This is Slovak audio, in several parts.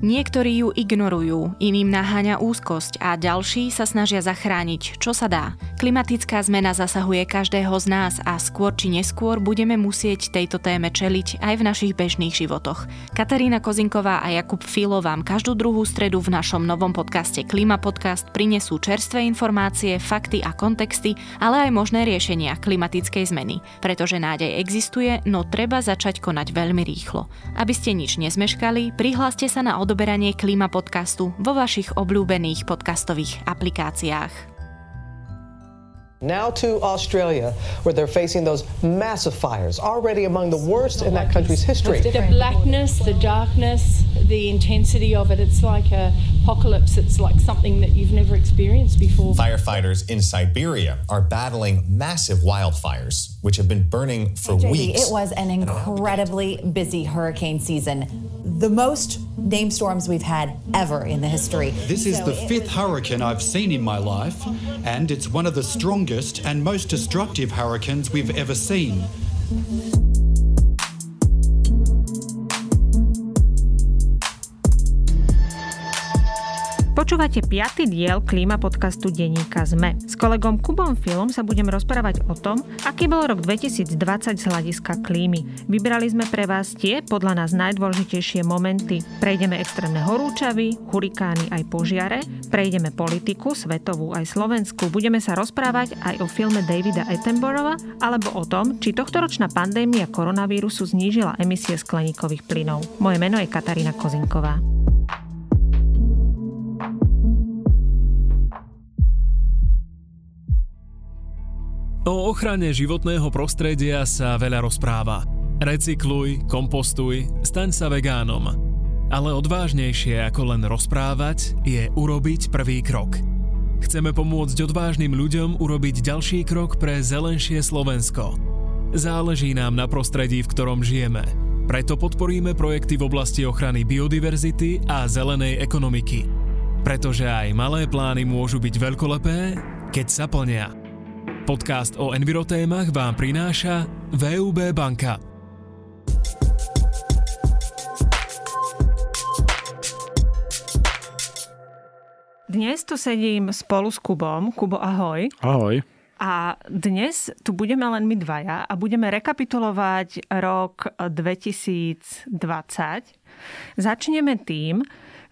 Niektorí ju ignorujú, iným naháňa úzkosť a ďalší sa snažia zachrániť, čo sa dá. Klimatická zmena zasahuje každého z nás a skôr či neskôr budeme musieť tejto téme čeliť aj v našich bežných životoch. Katarína Kozinková a Jakub Filo vám každú druhú stredu v našom novom podcaste Klima Podcast prinesú čerstvé informácie, fakty a kontexty, ale aj možné riešenia klimatickej zmeny. Pretože nádej existuje, no treba začať konať veľmi rýchlo. Aby ste nič nezmeškali, prihláste sa na odoberanie Klíma podcastu vo vašich obľúbených podcastových aplikáciách. Now to Australia, where they're facing those massive fires, already among the worst in that country's history. The blackness, the darkness, the intensity of it, it's like a apocalypse. It's like something that you've never experienced before. Firefighters in Siberia are battling massive wildfires, which have been burning for JD, weeks. It was an incredibly busy hurricane season. The most named storms we've had ever in the history. This is So the fifth hurricane I've seen in my life, and it's one of the strongest and most destructive hurricanes we've ever seen. Počúvate piatý diel klíma podcastu denníka ZME. S kolegom Kubom Filom sa budem rozprávať o tom, aký bol rok 2020 z hľadiska klímy. Vybrali sme pre vás tie podľa nás najdôležitejšie momenty. Prejdeme extrémne horúčavy, hurikány aj požiare, prejdeme politiku, svetovú aj slovenskú. Budeme sa rozprávať aj o filme Davida Attenborova alebo o tom, či tohtoročná pandémia koronavírusu znížila emisie skleníkových plynov. Moje meno je Katarína Kozinková. O ochrane životného prostredia sa veľa rozpráva. Recykluj, kompostuj, staň sa vegánom. Ale odvážnejšie ako len rozprávať je urobiť prvý krok. Chceme pomôcť odvážnym ľuďom urobiť ďalší krok pre zelenšie Slovensko. Záleží nám na prostredí, v ktorom žijeme. Preto podporíme projekty v oblasti ochrany biodiverzity a zelenej ekonomiky. Pretože aj malé plány môžu byť veľkolepé, keď sa plnia. Podcast o envirotémach vám prináša VUB banka. Dnes tu sedím spolu s Kubom. Kubo, ahoj. Ahoj. A dnes tu budeme len my dvaja a budeme rekapitulovať rok 2020. Začneme tým,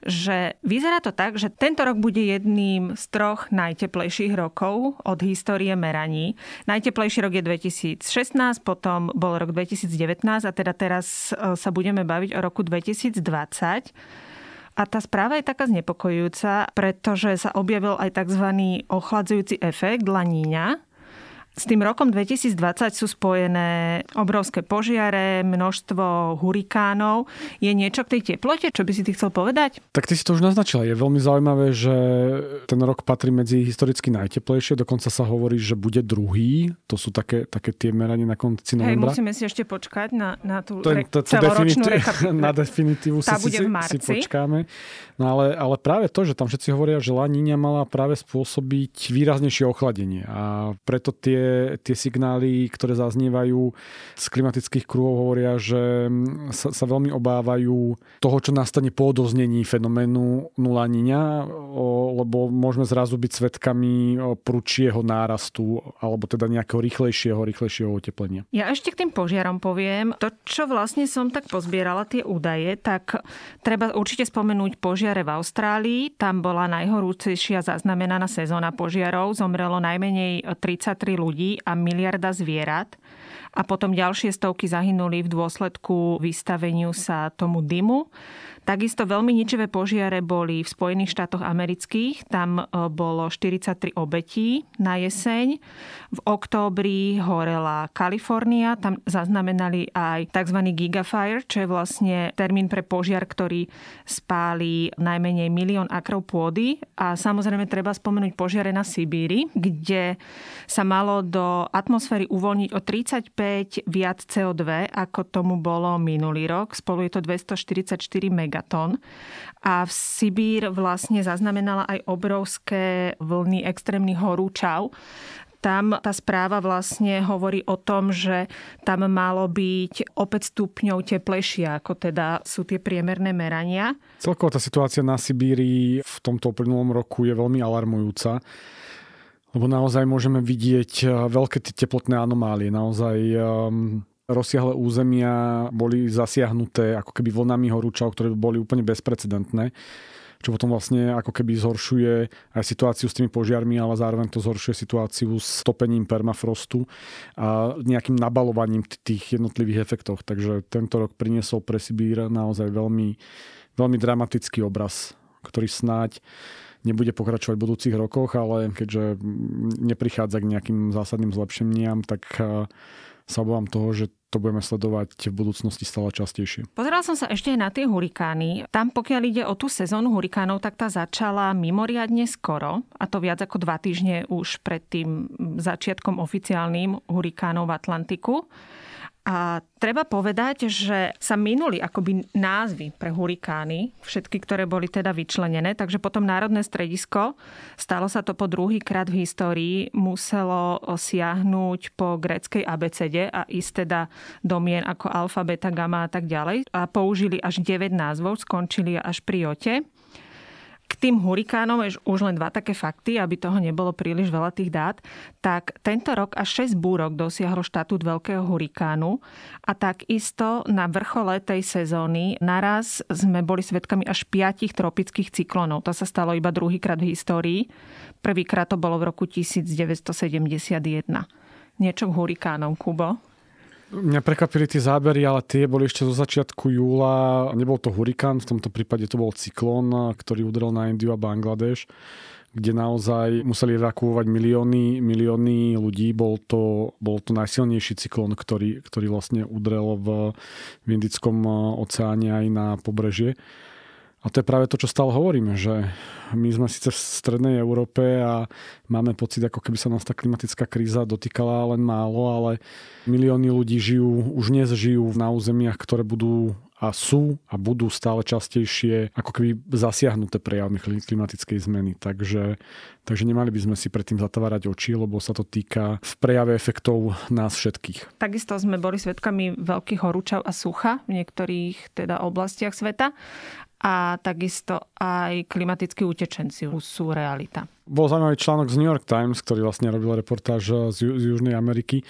že vyzerá to tak, že tento rok bude jedným z troch najteplejších rokov od histórie meraní. Najteplejší rok je 2016, potom bol rok 2019 a teda teraz e, sa budeme baviť o roku 2020. A tá správa je taká znepokojujúca, pretože sa objavil aj tzv. ochladzujúci efekt laníňa. S tým rokom 2020 sú spojené obrovské požiare, množstvo hurikánov. Je niečo k tej teplote, čo by si ty chcel povedať? Tak ty si to už naznačila. Je veľmi zaujímavé, že ten rok patrí medzi historicky najteplejšie. Dokonca sa hovorí, že bude druhý. To sú také, také tie meranie na konci Hej, novembra. musíme si ešte počkať na, na tú to, re- to, to celoročnú definitív, na definitívu si, si, si počkáme. No ale, ale práve to, že tam všetci hovoria, že laníňa mala práve spôsobiť výraznejšie ochladenie. A preto tie, tie signály, ktoré zaznievajú z klimatických krúhov, hovoria, že sa, sa veľmi obávajú toho, čo nastane po odoznení fenoménu o, lebo môžeme zrazu byť svetkami o, prudšieho nárastu alebo teda nejakého rýchlejšieho, rýchlejšieho oteplenia. Ja ešte k tým požiarom poviem. To, čo vlastne som tak pozbierala tie údaje, tak treba určite spomenúť požiare v Austrálii. Tam bola najhorúcejšia zaznamenaná sezóna požiarov. Zomrelo najmenej 33 ľudí a miliarda zvierat. A potom ďalšie stovky zahynuli v dôsledku vystaveniu sa tomu dymu. Takisto veľmi ničivé požiare boli v Spojených štátoch amerických. Tam e, bolo 43 obetí na jeseň. V októbri horela Kalifornia. Tam zaznamenali aj tzv. gigafire, čo je vlastne termín pre požiar, ktorý spáli najmenej milión akrov pôdy. A samozrejme treba spomenúť požiare na Sibíri, kde sa malo do atmosféry uvoľniť o 35 viac CO2, ako tomu bolo minulý rok. Spolu je to 244 megatón. A v Sibír vlastne zaznamenala aj obrovské vlny extrémnych horúčav. Tam tá správa vlastne hovorí o tom, že tam malo byť opäť stupňov teplejšie, ako teda sú tie priemerné merania. Celková tá situácia na Sibírii v tomto uplynulom roku je veľmi alarmujúca lebo naozaj môžeme vidieť veľké teplotné anomálie. Naozaj um, rozsiahle územia boli zasiahnuté ako keby vlnami horúčav, ktoré boli úplne bezprecedentné čo potom vlastne ako keby zhoršuje aj situáciu s tými požiarmi, ale zároveň to zhoršuje situáciu s topením permafrostu a nejakým nabalovaním tých jednotlivých efektov. Takže tento rok priniesol pre Sibír naozaj veľmi, veľmi dramatický obraz, ktorý snáď nebude pokračovať v budúcich rokoch, ale keďže neprichádza k nejakým zásadným zlepšeniam, tak sa obávam toho, že to budeme sledovať v budúcnosti stále častejšie. Pozeral som sa ešte aj na tie hurikány. Tam, pokiaľ ide o tú sezónu hurikánov, tak tá začala mimoriadne skoro, a to viac ako dva týždne už pred tým začiatkom oficiálnym hurikánov v Atlantiku. A treba povedať, že sa minuli akoby názvy pre hurikány, všetky, ktoré boli teda vyčlenené, takže potom Národné stredisko, stalo sa to po druhý krát v histórii, muselo siahnuť po gréckej abecede a ísť teda domien ako alfa, beta, gamma a tak ďalej. A použili až 9 názvov, skončili až pri jote. Tým hurikánom, už len dva také fakty, aby toho nebolo príliš veľa tých dát, tak tento rok až 6 búrok dosiahlo štatút veľkého hurikánu a takisto na vrchole tej sezóny naraz sme boli svedkami až 5 tropických cyklónov. To sa stalo iba druhýkrát v histórii. Prvýkrát to bolo v roku 1971. Niečo k hurikánom, Kubo? Mňa prekvapili tie zábery, ale tie boli ešte zo začiatku júla. Nebol to hurikán, v tomto prípade to bol cyklón, ktorý udrel na Indiu a Bangladeš kde naozaj museli evakuovať milióny, milióny ľudí. Bol to, bol to najsilnejší cyklón, ktorý, ktorý vlastne udrel v, v Indickom oceáne aj na pobrežie. A to je práve to, čo stále hovoríme, že my sme síce v strednej Európe a máme pocit, ako keby sa nás tá klimatická kríza dotýkala len málo, ale milióny ľudí žijú, už dnes žijú na územiach, ktoré budú a sú a budú stále častejšie ako keby zasiahnuté prejavmi klimatickej zmeny. Takže, takže nemali by sme si predtým zatvárať oči, lebo sa to týka v prejave efektov nás všetkých. Takisto sme boli svedkami veľkých horúčav a sucha v niektorých teda oblastiach sveta a takisto aj klimatickí utečenci sú realita. Bol zaujímavý článok z New York Times, ktorý vlastne robil reportáž z, z Južnej Ameriky.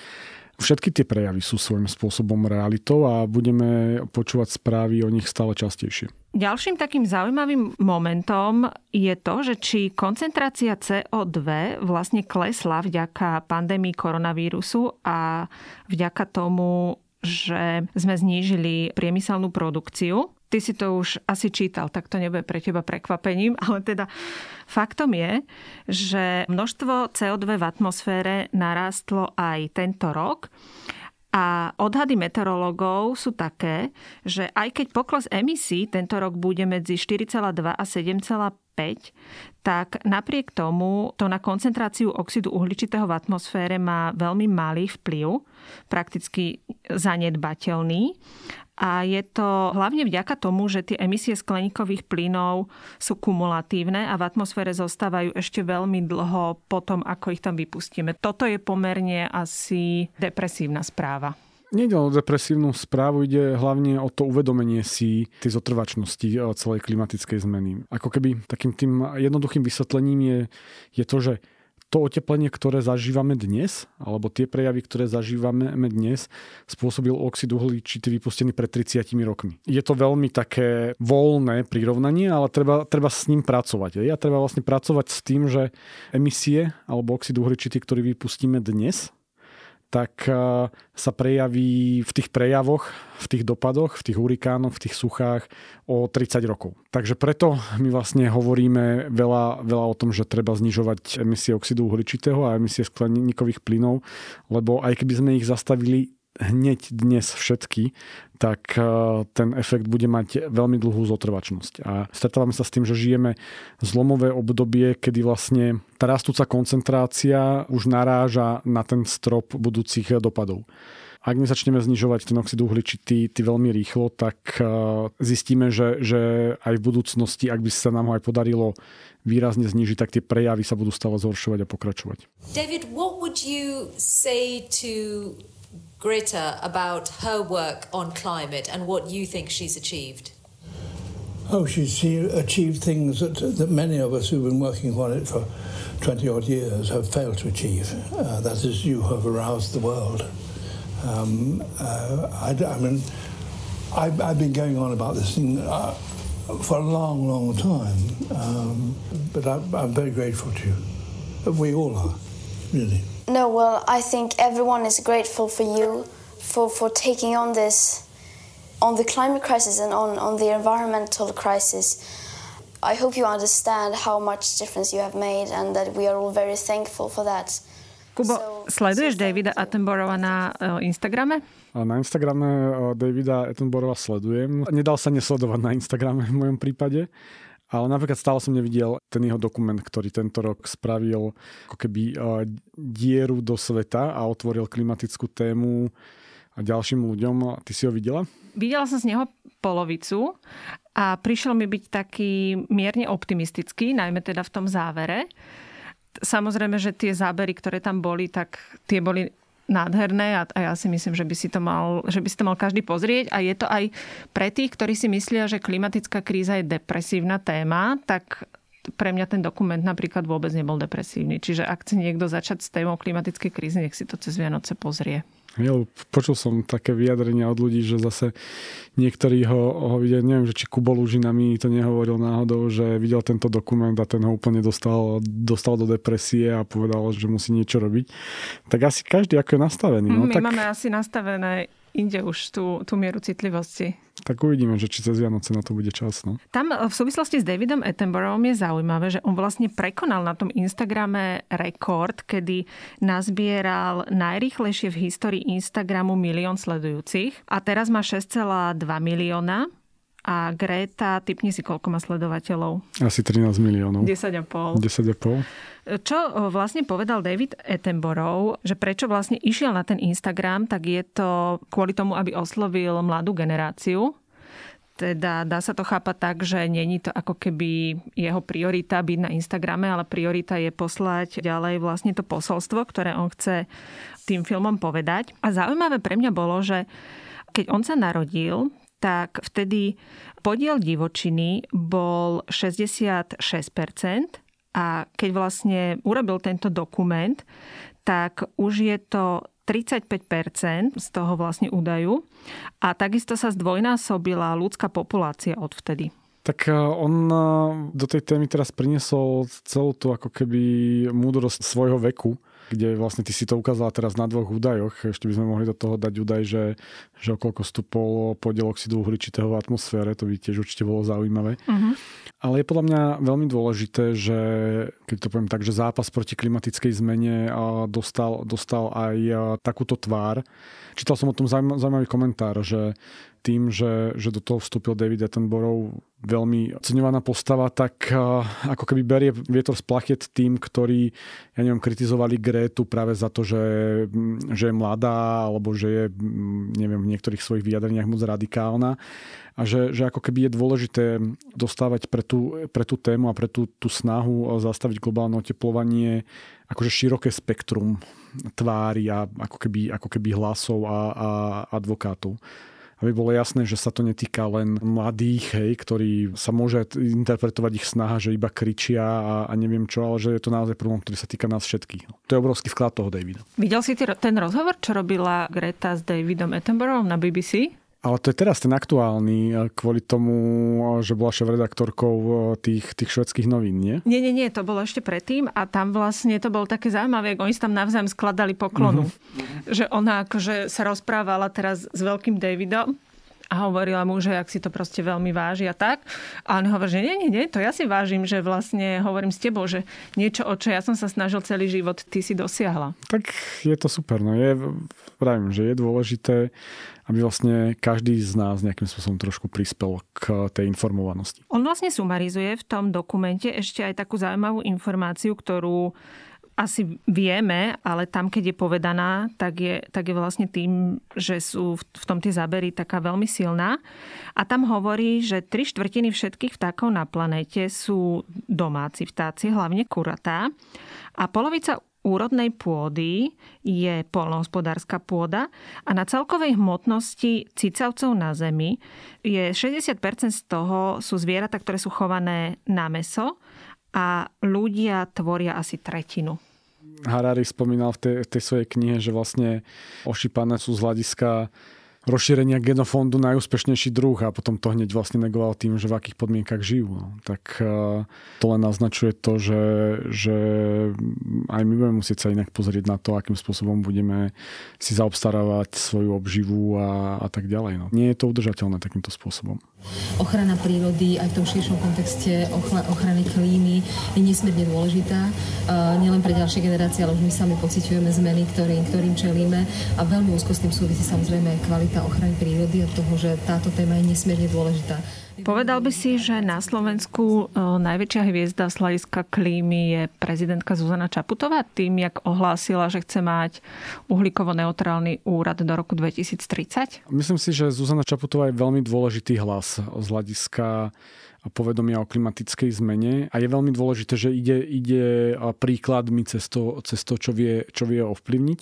Všetky tie prejavy sú svojím spôsobom realitou a budeme počúvať správy o nich stále častejšie. Ďalším takým zaujímavým momentom je to, že či koncentrácia CO2 vlastne klesla vďaka pandémii koronavírusu a vďaka tomu, že sme znížili priemyselnú produkciu ty si to už asi čítal, tak to nebude pre teba prekvapením, ale teda faktom je, že množstvo CO2 v atmosfére narástlo aj tento rok a odhady meteorológov sú také, že aj keď pokles emisí tento rok bude medzi 4,2 a 7,5, tak napriek tomu to na koncentráciu oxidu uhličitého v atmosfére má veľmi malý vplyv, prakticky zanedbateľný. A je to hlavne vďaka tomu, že tie emisie skleníkových plynov sú kumulatívne a v atmosfére zostávajú ešte veľmi dlho potom, ako ich tam vypustíme. Toto je pomerne asi depresívna správa. Nejde o depresívnu správu, ide hlavne o to uvedomenie si tej zotrvačnosti eh, celej klimatickej zmeny. Ako keby takým tým jednoduchým vysvetlením je, je to, že to oteplenie, ktoré zažívame dnes, alebo tie prejavy, ktoré zažívame dnes, spôsobil oxid uhličitý vypustený pred 30 rokmi. Je to veľmi také voľné prirovnanie, ale treba, treba s ním pracovať. Ja treba vlastne pracovať s tým, že emisie alebo oxid uhličitý, ktorý vypustíme dnes, tak eh, sa prejaví v tých prejavoch, v tých dopadoch, v tých hurikánoch, v tých suchách o 30 rokov. Takže preto my vlastne hovoríme veľa, veľa o tom, že treba znižovať emisie oxidu uhličitého a emisie skleníkových plynov, lebo aj keby sme ich zastavili hneď dnes všetky, tak eh, ten efekt bude mať veľmi dlhú zotrvačnosť. A stretávame sa s tým, že žijeme zlomové obdobie, kedy vlastne tá rastúca koncentrácia už naráža na ten strop budúcich dopadov. Ak my začneme znižovať ten oxid uhličitý ty veľmi rýchlo, tak zistíme, že, že aj v budúcnosti, ak by sa nám ho aj podarilo výrazne znižiť, tak tie prejavy sa budú stále zhoršovať a pokračovať. David, what would you say to Greta about her work on climate and what you think she's achieved? Oh, she's achieved things that, that many of us who've been working on it for 20 odd years have failed to achieve. Uh, that is, you have aroused the world. Um, uh, I, I, mean, I've, I've, been going on about this thing uh, for a long, long time, um, but I, I'm very grateful to you. We all are, really. No, well, I think everyone is grateful for you for, for taking on this on the climate crisis and on, on the environmental crisis, I hope you understand how much difference you have made and that we are all very thankful for that. Kubo, so, sleduješ Davida Attenborougha na uh, Instagrame? Na Instagrame Davida Attenborougha sledujem. Nedal sa nesledovať na Instagrame v mojom prípade. Ale napríklad stále som nevidel ten jeho dokument, ktorý tento rok spravil ako keby dieru do sveta a otvoril klimatickú tému a ďalším ľuďom. Ty si ho videla? Videla som z neho polovicu a prišiel mi byť taký mierne optimistický, najmä teda v tom závere. Samozrejme, že tie zábery, ktoré tam boli, tak tie boli nádherné a, a ja si myslím, že by, si to mal, že by si to mal každý pozrieť a je to aj pre tých, ktorí si myslia, že klimatická kríza je depresívna téma, tak pre mňa ten dokument napríklad vôbec nebol depresívny. Čiže ak chce niekto začať s témou klimatickej krízy, nech si to cez Vianoce pozrie. Ja, počul som také vyjadrenia od ľudí, že zase niektorí ho, ho vidia, neviem, že či Kubo Lužina mi to nehovoril náhodou, že videl tento dokument a ten ho úplne dostal, dostal do depresie a povedal, že musí niečo robiť. Tak asi každý ako je nastavený. No, My tak... máme asi nastavené inde už tú, tú mieru citlivosti. Tak uvidíme, že či cez Vianoce na to bude čas. No. Tam v súvislosti s Davidom Attenboroughom je zaujímavé, že on vlastne prekonal na tom Instagrame rekord, kedy nazbieral najrýchlejšie v histórii Instagramu milión sledujúcich a teraz má 6,2 milióna a Greta, typni si, koľko má sledovateľov. Asi 13 miliónov. 10,5. 10,5. Čo vlastne povedal David Attenborough, že prečo vlastne išiel na ten Instagram, tak je to kvôli tomu, aby oslovil mladú generáciu. Teda dá sa to chápať tak, že není to ako keby jeho priorita byť na Instagrame, ale priorita je poslať ďalej vlastne to posolstvo, ktoré on chce tým filmom povedať. A zaujímavé pre mňa bolo, že keď on sa narodil, tak vtedy podiel divočiny bol 66% a keď vlastne urobil tento dokument, tak už je to 35% z toho vlastne údaju a takisto sa zdvojnásobila ľudská populácia odvtedy. Tak e, on e, do tej témy teraz priniesol celú tú ako keby múdrosť svojho veku kde vlastne ty si to ukázala teraz na dvoch údajoch. Ešte by sme mohli do toho dať údaj, že, že okolko stupol podiel oxidu uhličitého v atmosfére, to by tiež určite bolo zaujímavé. Uh-huh. Ale je podľa mňa veľmi dôležité, že keď to poviem tak, že zápas proti klimatickej zmene dostal, dostal aj takúto tvár. Čítal som o tom zaujímavý komentár, že tým, že, že do toho vstúpil David Attenborough, veľmi oceňovaná postava, tak ako keby berie vietor z plachiet tým, ktorí, ja neviem, kritizovali Grétu práve za to, že, že je mladá, alebo že je, neviem, v niektorých svojich vyjadreniach moc radikálna. A že, že ako keby je dôležité dostávať pre tú, pre tú tému a pre tú, tú snahu zastaviť globálne oteplovanie akože široké spektrum tvári a ako keby, ako keby hlasov a, a advokátov aby bolo jasné, že sa to netýka len mladých, hej, ktorí sa môže interpretovať ich snaha, že iba kričia a, a neviem čo, ale že je to naozaj problém, ktorý sa týka nás všetkých. To je obrovský vklad toho Davida. Videl si ten rozhovor, čo robila Greta s Davidom Attenboroughom na BBC? Ale to je teraz ten aktuálny, eh, kvôli tomu, eh, že bola šéf-redaktorkou eh, tých, tých švedských novín, nie? Nie, nie, nie, to bolo ešte predtým a tam vlastne to bolo také zaujímavé, ako oni si tam navzájom skladali poklonu. Uh-huh. Že ona akože sa rozprávala teraz s veľkým Davidom a hovorila mu, že ak si to proste veľmi váži a tak. A on hovorí, že nie, nie, nie, to ja si vážim, že vlastne hovorím s tebou, že niečo, o čo ja som sa snažil celý život, ty si dosiahla. Tak je to super. No je, pravím, že je dôležité aby vlastne každý z nás nejakým spôsobom trošku prispel k tej informovanosti. On vlastne sumarizuje v tom dokumente ešte aj takú zaujímavú informáciu, ktorú asi vieme, ale tam, keď je povedaná, tak je, tak je vlastne tým, že sú v tom tie zábery taká veľmi silná. A tam hovorí, že tri štvrtiny všetkých vtákov na planete sú domáci vtáci, hlavne kuratá. A polovica úrodnej pôdy je polnohospodárska pôda a na celkovej hmotnosti cicavcov na Zemi je 60% z toho sú zvieratá, ktoré sú chované na meso a ľudia tvoria asi tretinu. Harari spomínal v tej, v tej svojej knihe, že vlastne ošípané sú z hľadiska rozšírenia genofondu najúspešnejší druh a potom to hneď vlastne negoval tým, že v akých podmienkach žijú. No. Tak e, to len naznačuje to, že, že aj my budeme musieť sa inak pozrieť na to, akým spôsobom budeme si zaobstarávať svoju obživu a, a tak ďalej. No. Nie je to udržateľné takýmto spôsobom. Ochrana prírody aj v tom širšom kontexte ochrany klímy je nesmierne dôležitá. Nielen pre ďalšie generácie, ale už my sami pociťujeme zmeny, ktorým, ktorým čelíme. A veľmi úzko s tým súvisí samozrejme kvalita ochrany prírody a toho, že táto téma je nesmierne dôležitá. Povedal by si, že na Slovensku e, najväčšia hviezda z hľadiska klímy je prezidentka Zuzana Čaputová? Tým, jak ohlásila, že chce mať uhlíkovo-neutrálny úrad do roku 2030? Myslím si, že Zuzana Čaputová je veľmi dôležitý hlas z hľadiska povedomia o klimatickej zmene. A je veľmi dôležité, že ide, ide príkladmi cez to, cez to čo, vie, čo vie ovplyvniť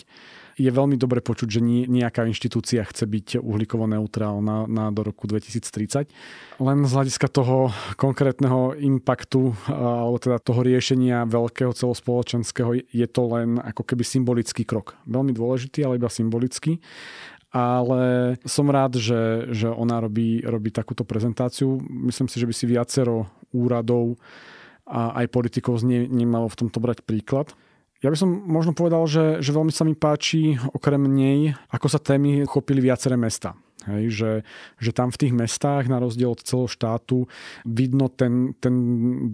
je veľmi dobre počuť, že nejaká inštitúcia chce byť uhlíkovo neutrálna na do roku 2030. Len z hľadiska toho konkrétneho impaktu, alebo teda toho riešenia veľkého celospoločenského, je to len ako keby symbolický krok. Veľmi dôležitý, ale iba symbolický ale som rád, že, že ona robí, robí takúto prezentáciu. Myslím si, že by si viacero úradov a aj politikov z nej nemalo v tomto brať príklad. Ja by som možno povedal, že, že veľmi sa mi páči okrem nej, ako sa témy chopili viaceré mesta. Hej, že, že tam v tých mestách, na rozdiel od celého štátu, vidno ten, ten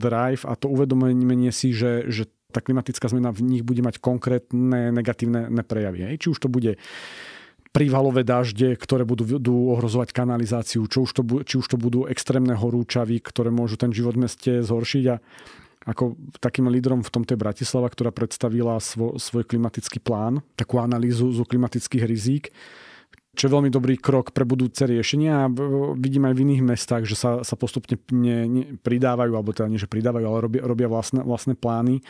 drive a to uvedomenie si, že, že tá klimatická zmena v nich bude mať konkrétne negatívne prejavy. Hej. Či už to bude prívalové dažde, ktoré budú, budú ohrozovať kanalizáciu, čo už to, či už to budú extrémne horúčavy, ktoré môžu ten život v meste zhoršiť a ako takým lídrom v tomto Bratislava, ktorá predstavila svo, svoj klimatický plán, takú analýzu zo klimatických rizík, čo je veľmi dobrý krok pre budúce riešenia a vidím aj v iných mestách, že sa, sa postupne ne, ne, pridávajú, alebo teda nie, že pridávajú, ale robia, robia vlastné, vlastné plány.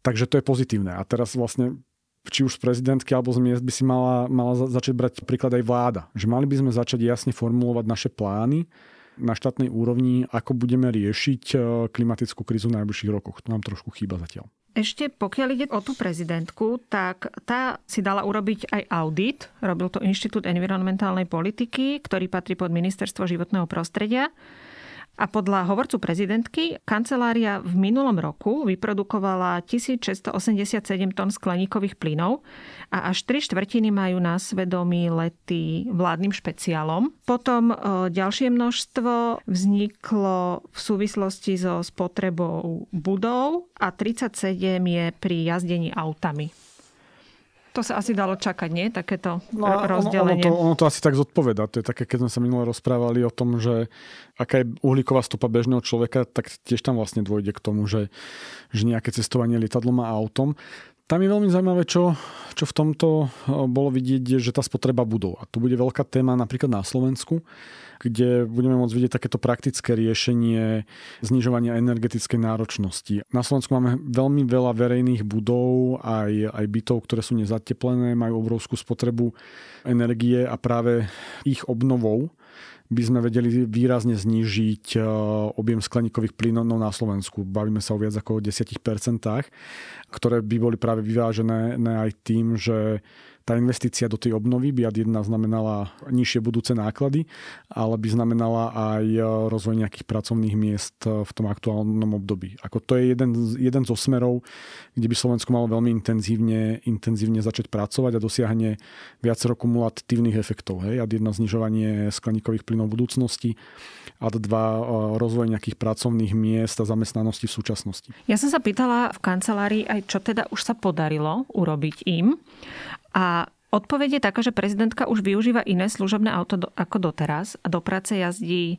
Takže to je pozitívne. A teraz vlastne či už z prezidentky alebo z miest by si mala, mala začať brať príklad aj vláda. Že mali by sme začať jasne formulovať naše plány, na štátnej úrovni, ako budeme riešiť e, klimatickú krízu v najbližších rokoch. To nám trošku chýba zatiaľ. Ešte pokiaľ ide o tú prezidentku, tak tá si dala urobiť aj audit. Robil to Inštitút environmentálnej politiky, ktorý patrí pod Ministerstvo životného prostredia. A podľa hovorcu prezidentky, kancelária v minulom roku vyprodukovala 1687 tón skleníkových plynov a až 3 štvrtiny majú na svedomí lety vládnym špeciálom. Potom e, ďalšie množstvo vzniklo v súvislosti so spotrebou budov a 37 je pri jazdení autami. To sa asi dalo čakať, nie? Takéto no, rozdelenie. Ono, ono, to, ono to asi tak zodpoveda. To je také, keď sme sa minule rozprávali o tom, že aká je uhlíková stopa bežného človeka, tak tiež tam vlastne dôjde k tomu, že, že nejaké cestovanie lietadlom a autom. Tam je veľmi zaujímavé, čo, čo v tomto bolo vidieť, že tá spotreba budov. A tu bude veľká téma napríklad na Slovensku, kde budeme môcť vidieť takéto praktické riešenie znižovania energetickej náročnosti. Na Slovensku máme veľmi veľa verejných budov, aj, aj bytov, ktoré sú nezateplené, majú obrovskú spotrebu energie a práve ich obnovou by sme vedeli výrazne znížiť e, objem skleníkových plynov na Slovensku. Bavíme sa o viac ako 10%, ktoré by boli práve vyvážené aj tým, že tá investícia do tej obnovy by ad jedna znamenala nižšie budúce náklady, ale by znamenala aj e, rozvoj nejakých pracovných miest e, v tom aktuálnom období. Ako to je jeden, jeden zo smerov, kde by Slovensko malo veľmi intenzívne, intenzívne začať pracovať a dosiahne viacero kumulatívnych efektov. Hej? Ad jedna znižovanie skleníkových plynov budúcnosti, a dva e, rozvoj nejakých pracovných miest a zamestnanosti v súčasnosti. Ja som sa pýtala v kancelárii aj, čo teda už sa podarilo urobiť im. A Odpoveď je taká, že prezidentka už využíva iné služobné auto do, ako doteraz a do práce jazdí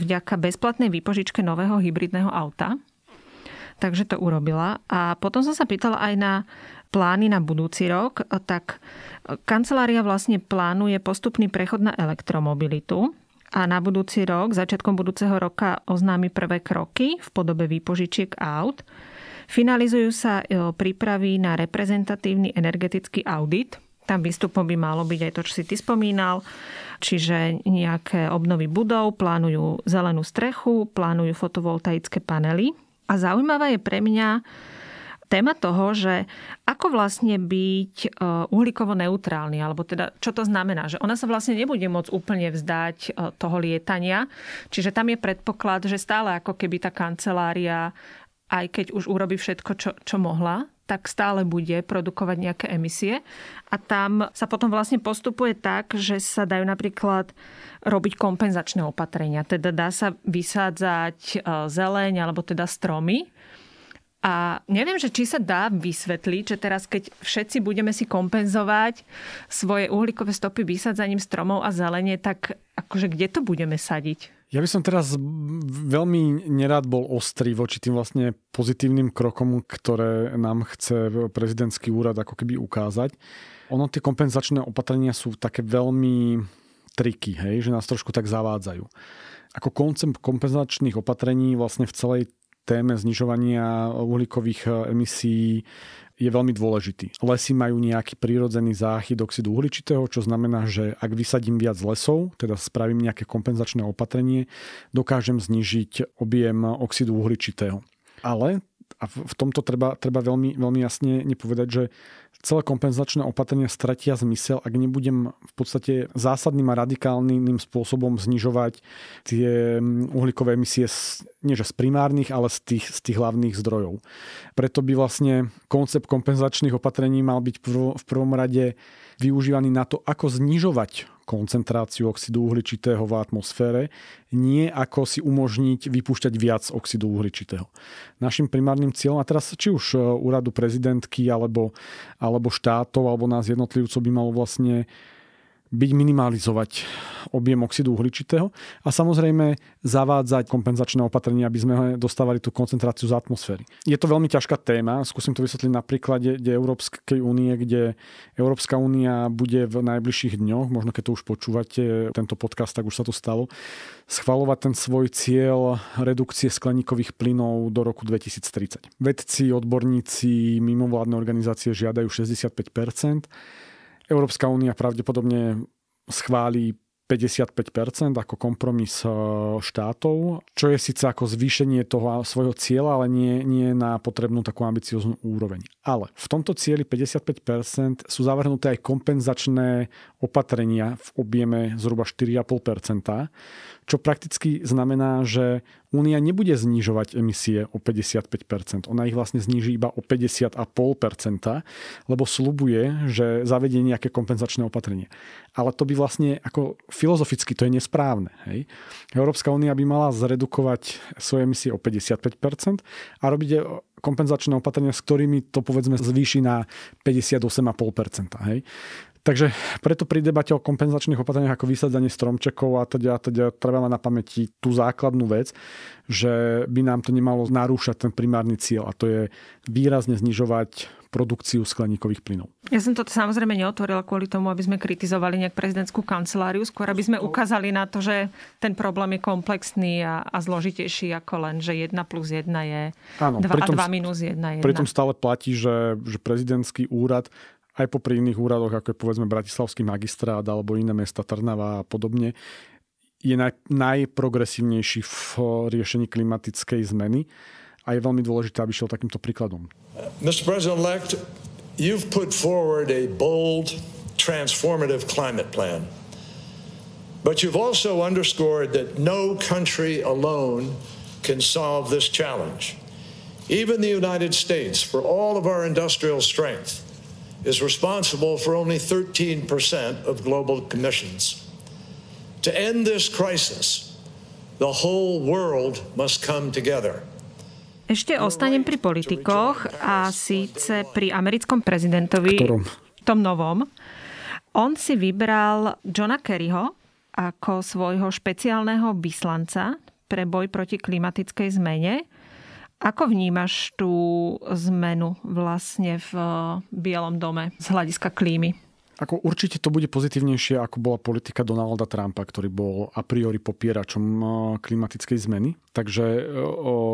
vďaka bezplatnej výpožičke nového hybridného auta. takže to urobila. A potom som sa pýtala aj na plány na budúci rok, tak kancelária vlastne plánuje postupný prechod na elektromobilitu a na budúci rok, začiatkom budúceho roka oznámi prvé kroky v podobe výpožičiek aut. Finalizujú sa e, prípravy na reprezentatívny energetický audit. Tam výstupom by malo byť aj to, čo si ty spomínal, čiže nejaké obnovy budov, plánujú zelenú strechu, plánujú fotovoltaické panely. A zaujímavá je pre mňa téma toho, že ako vlastne byť e, uhlíkovo neutrálny, alebo teda čo to znamená, že ona sa vlastne nebude môcť úplne vzdať e, toho lietania, čiže tam je predpoklad, že stále ako keby tá kancelária, aj keď už urobí všetko, čo, čo mohla, tak stále bude produkovať nejaké emisie. A tam sa potom vlastne postupuje tak, že sa dajú napríklad robiť kompenzačné opatrenia. Teda dá sa vysádzať e, zeleň alebo teda stromy, a neviem, že či sa dá vysvetliť, že teraz keď všetci budeme si kompenzovať svoje uhlíkové stopy vysádzaním stromov a zelenie, tak akože kde to budeme sadiť? Ja by som teraz veľmi nerád bol ostrý voči tým vlastne pozitívnym krokom, ktoré nám chce prezidentský úrad ako keby ukázať. Ono tie kompenzačné opatrenia sú také veľmi triky, hej, že nás trošku tak zavádzajú. Ako koncept kompenzačných opatrení vlastne v celej téme znižovania uhlíkových emisí je veľmi dôležitý. Lesy majú nejaký prírodzený záchyt oxidu uhličitého, čo znamená, že ak vysadím viac lesov, teda spravím nejaké kompenzačné opatrenie, dokážem znižiť objem oxidu uhličitého. Ale a v tomto treba, treba veľmi, veľmi jasne nepovedať, že celé kompenzačné opatrenia stratia zmysel, ak nebudem v podstate zásadným a radikálnym spôsobom znižovať tie mm, uhlíkové emisie z, nie že z primárnych, ale z tých, z tých hlavných zdrojov. Preto by vlastne koncept kompenzačných opatrení mal byť v prvom rade využívaný na to, ako znižovať koncentráciu oxidu uhličitého v atmosfére, nie ako si umožniť vypúšťať viac oxidu uhličitého. Našim primárnym cieľom, a teraz či už e, úradu prezidentky, alebo, alebo štátov, alebo nás jednotlivcov by malo vlastne byť minimalizovať objem oxidu uhličitého a samozrejme zavádzať kompenzačné opatrenia, aby sme dostávali tú koncentráciu z atmosféry. Je to veľmi ťažká téma, skúsim to vysvetliť na príklade kde Európskej únie, kde Európska únia bude v najbližších dňoch, možno keď to už počúvate, tento podcast, tak už sa to stalo, schvalovať ten svoj cieľ redukcie skleníkových plynov do roku 2030. Vedci, odborníci, mimovládne organizácie žiadajú 65 Európska únia pravdepodobne schváli 55% ako kompromis e, štátov, čo je síce ako zvýšenie toho svojho cieľa, ale nie, nie na potrebnú takú ambicioznú úroveň. Ale v tomto cieli 55% sú zavrhnuté aj kompenzačné opatrenia v objeme zhruba 4,5%, čo prakticky znamená, že Únia nebude znižovať emisie o 55%. Ona ich vlastne zníži iba o 50,5%, lebo slubuje, že zavedie nejaké kompenzačné opatrenie. Ale to by vlastne ako filozoficky to je nesprávne. Hej? Európska únia by mala zredukovať svoje emisie o 55% a robiť kompenzačné opatrenia, s ktorými to povedzme zvýši na 58,5%. Hej? Takže preto pri debate o kompenzačných opatreniach ako vysadzanie stromčekov a teda, teda treba mať na pamäti tú základnú vec, že by nám to nemalo narúšať ten primárny cieľ a to je výrazne znižovať produkciu skleníkových plynov. Ja som to samozrejme neotvorila kvôli tomu, aby sme kritizovali nejak prezidentskú kanceláriu, skôr aby sme ukázali na to, že ten problém je komplexný a, a zložitejší ako len, že 1 plus 1 je 2 a 2 minus 1 je 1. Pritom stále platí, že, že prezidentský úrad aj popri iných úradoch, ako je povedzme Bratislavský magistrát alebo iné mesta Trnava a podobne, je naj, najprogresívnejší v riešení klimatickej zmeny a je veľmi dôležité, aby šiel takýmto príkladom. Mr. President-elect, you've put forward a bold, transformative climate plan. But you've also underscored that no country alone can solve this challenge. Even the United States, for all of our industrial strength, is responsible for only 13% of global emissions. To end this crisis, the whole world must come together. Ešte ostanem pri politikoch a síce pri americkom prezidentovi, Ktorom? tom novom. On si vybral Johna Kerryho ako svojho špeciálneho vyslanca pre boj proti klimatickej zmene Ako vnímaš tú zmenu vlastne v Bielom dome z hľadiska klímy? Ako určite to bude pozitívnejšie, ako bola politika Donalda Trumpa, ktorý bol a priori popieračom eh, klimatickej zmeny. Takže eh,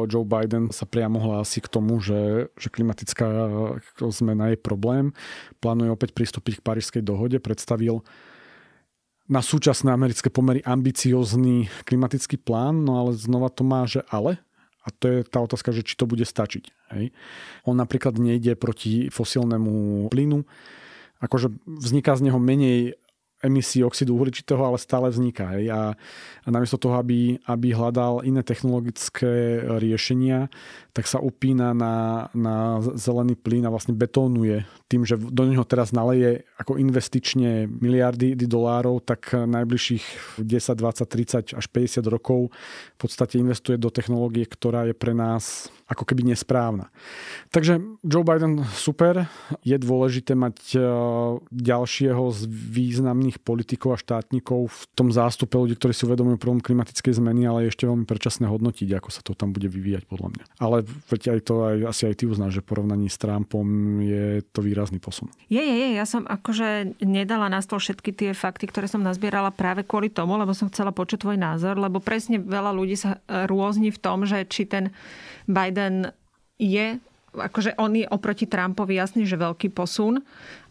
Joe Biden sa priamo hlási k tomu, že, že klimatická eh, zmena je problém. Plánuje opäť pristúpiť k Parížskej dohode. Predstavil na súčasné americké pomery ambiciózny klimatický plán, no ale znova to má, že ale. A to je tá otázka, že či to bude stačiť. Hej. On napríklad nejde proti fosilnému plynu, akože vzniká z neho menej emisí oxidu uhličitého, ale stále vzniká. Hej. A, a namiesto toho, aby, aby hľadal iné technologické riešenia, tak sa upína na, na zelený plyn a vlastne betónuje tým, že do neho teraz naleje ako investične miliardy dolárov, tak najbližších 10, 20, 30 až 50 rokov v podstate investuje do technológie, ktorá je pre nás ako keby nesprávna. Takže Joe Biden super, je dôležité mať e, ďalšieho z významných politikov a štátnikov v tom zástupe ľudí, ktorí si uvedomujú problém klimatickej zmeny, ale je ešte veľmi predčasné hodnotiť, ako sa to tam bude vyvíjať podľa mňa. Ale veď aj to aj, asi aj ty uznáš, že porovnaní s Trumpom je to výrazný posun. Je, je, je. Ja som akože nedala na stôl všetky tie fakty, ktoré som nazbierala práve kvôli tomu, lebo som chcela počuť tvoj názor, lebo presne veľa ľudí sa rôzni v tom, že či ten Biden je akože on je oproti Trumpovi jasný, že veľký posun,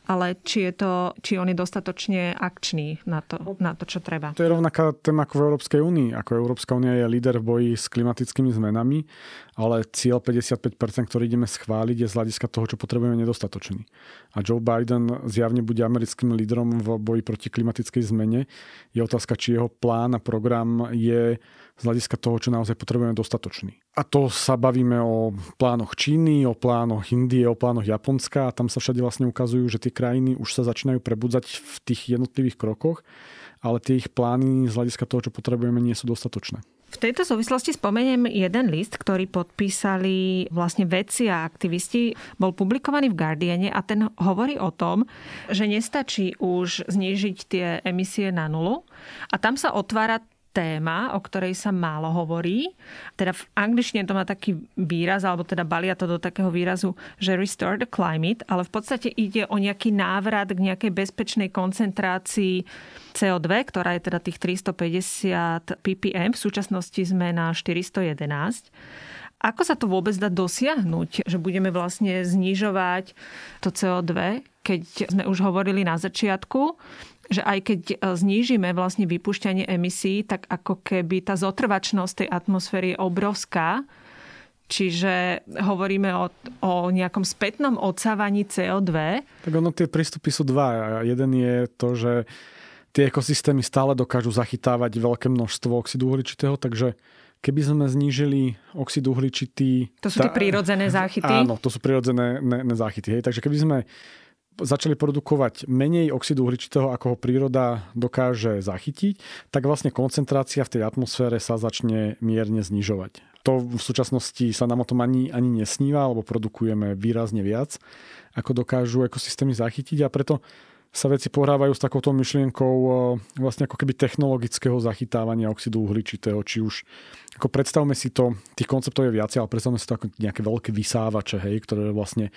ale či, je to, či on je dostatočne akčný na to, na to, čo treba. To je rovnaká téma ako v Európskej únii. Ako Európska únia je líder v boji s klimatickými zmenami, ale cieľ 55%, ktorý ideme schváliť, je z hľadiska toho, čo potrebujeme, nedostatočný. A Joe Biden zjavne bude americkým lídrom v boji proti klimatickej zmene. Je otázka, či jeho plán a program je z hľadiska toho, čo naozaj potrebujeme dostatočný. A to sa bavíme o plánoch Číny, o plánoch Indie, o plánoch Japonska a tam sa všade vlastne ukazujú, že tie krajiny už sa začínajú prebudzať v tých jednotlivých krokoch, ale tie ich plány z hľadiska toho, čo potrebujeme, nie sú dostatočné. V tejto súvislosti spomeniem jeden list, ktorý podpísali vlastne vedci a aktivisti. Bol publikovaný v Guardiane a ten hovorí o tom, že nestačí už znížiť tie emisie na nulu. A tam sa otvára téma, o ktorej sa málo hovorí. Teda v angličtine to má taký výraz, alebo teda balia to do takého výrazu, že restore the climate, ale v podstate ide o nejaký návrat k nejakej bezpečnej koncentrácii CO2, ktorá je teda tých 350 ppm. V súčasnosti sme na 411. Ako sa to vôbec dá dosiahnuť, že budeme vlastne znižovať to CO2, keď sme už hovorili na začiatku, že aj keď e, znížime vlastne vypúšťanie emisí, tak ako keby tá zotrvačnosť tej atmosféry je obrovská. Čiže hovoríme o, o nejakom spätnom odsávaní CO2. Tak ono tie prístupy sú dva. Jeden je to, že tie ekosystémy stále dokážu zachytávať veľké množstvo oxidu uhličitého, takže keby sme znížili oxid uhličitý... To sú tie prírodzené záchyty? Áno, to sú prírodzené ne, ne záchyty. Hej. Takže keby sme začali produkovať menej oxidu uhličitého, ako ho príroda dokáže zachytiť, tak vlastne koncentrácia v tej atmosfére sa začne mierne znižovať. To v súčasnosti sa nám o tom ani, ani nesníva, alebo produkujeme výrazne viac, ako dokážu ekosystémy zachytiť a preto sa veci pohrávajú s takouto myšlienkou vlastne ako keby technologického zachytávania oxidu uhličitého, či už ako predstavme si to, tých konceptov je viacej, ale predstavme si to ako nejaké veľké vysávače, hej, ktoré vlastne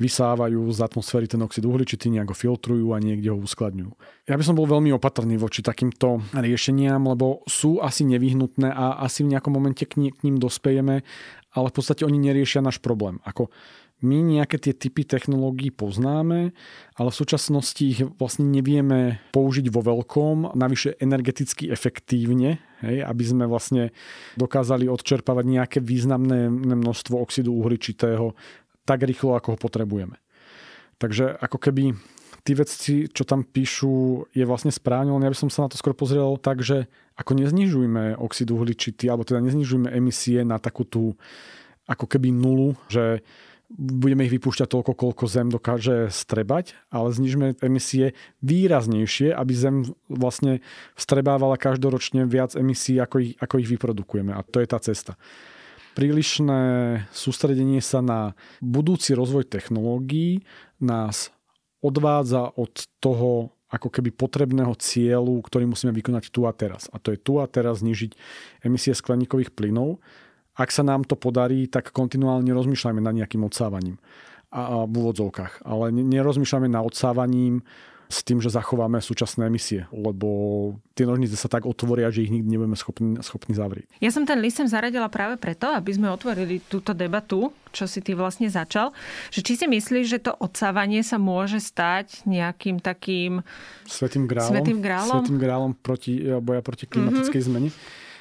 vysávajú z atmosféry ten oxid uhličitý, nejako filtrujú a niekde ho uskladňujú. Ja by som bol veľmi opatrný voči takýmto riešeniam, lebo sú asi nevyhnutné a asi v nejakom momente k, k ním dospejeme, ale v podstate oni neriešia náš problém. Ako my nejaké tie typy technológií poznáme, ale v súčasnosti ich vlastne nevieme použiť vo veľkom, navyše energeticky efektívne, hej, aby sme vlastne dokázali odčerpávať nejaké významné množstvo oxidu uhličitého tak rýchlo, ako ho potrebujeme. Takže ako keby tí vedci, čo tam píšu, je vlastne správne, len ja by som sa na to skôr pozrel tak, že ako neznižujme oxid uhličitý, alebo teda neznižujme emisie na takú tú ako keby nulu, že budeme ich vypúšťať toľko, koľko Zem dokáže strebať, ale znižme emisie výraznejšie, aby Zem vlastne strebávala každoročne viac emisí, ako ich, ako ich vyprodukujeme. A to je tá cesta. Prílišné sústredenie sa na budúci rozvoj technológií nás odvádza od toho ako keby potrebného cieľu, ktorý musíme vykonať tu a teraz. A to je tu a teraz znižiť emisie skleníkových plynov ak sa nám to podarí, tak kontinuálne rozmýšľajme nad nejakým odsávaním a, a v úvodzovkách. Ale nerozmýšľame nad odsávaním s tým, že zachováme súčasné emisie, lebo tie nožnice sa tak otvoria, že ich nikdy nebudeme schopní, schopní zavrieť. Ja som ten list sem zaradila práve preto, aby sme otvorili túto debatu, čo si ty vlastne začal, že či si myslíš, že to odsávanie sa môže stať nejakým takým... Svetým grálom. Svetým grálom, Svetým grálom proti, boja proti klimatickej mm-hmm. zmene.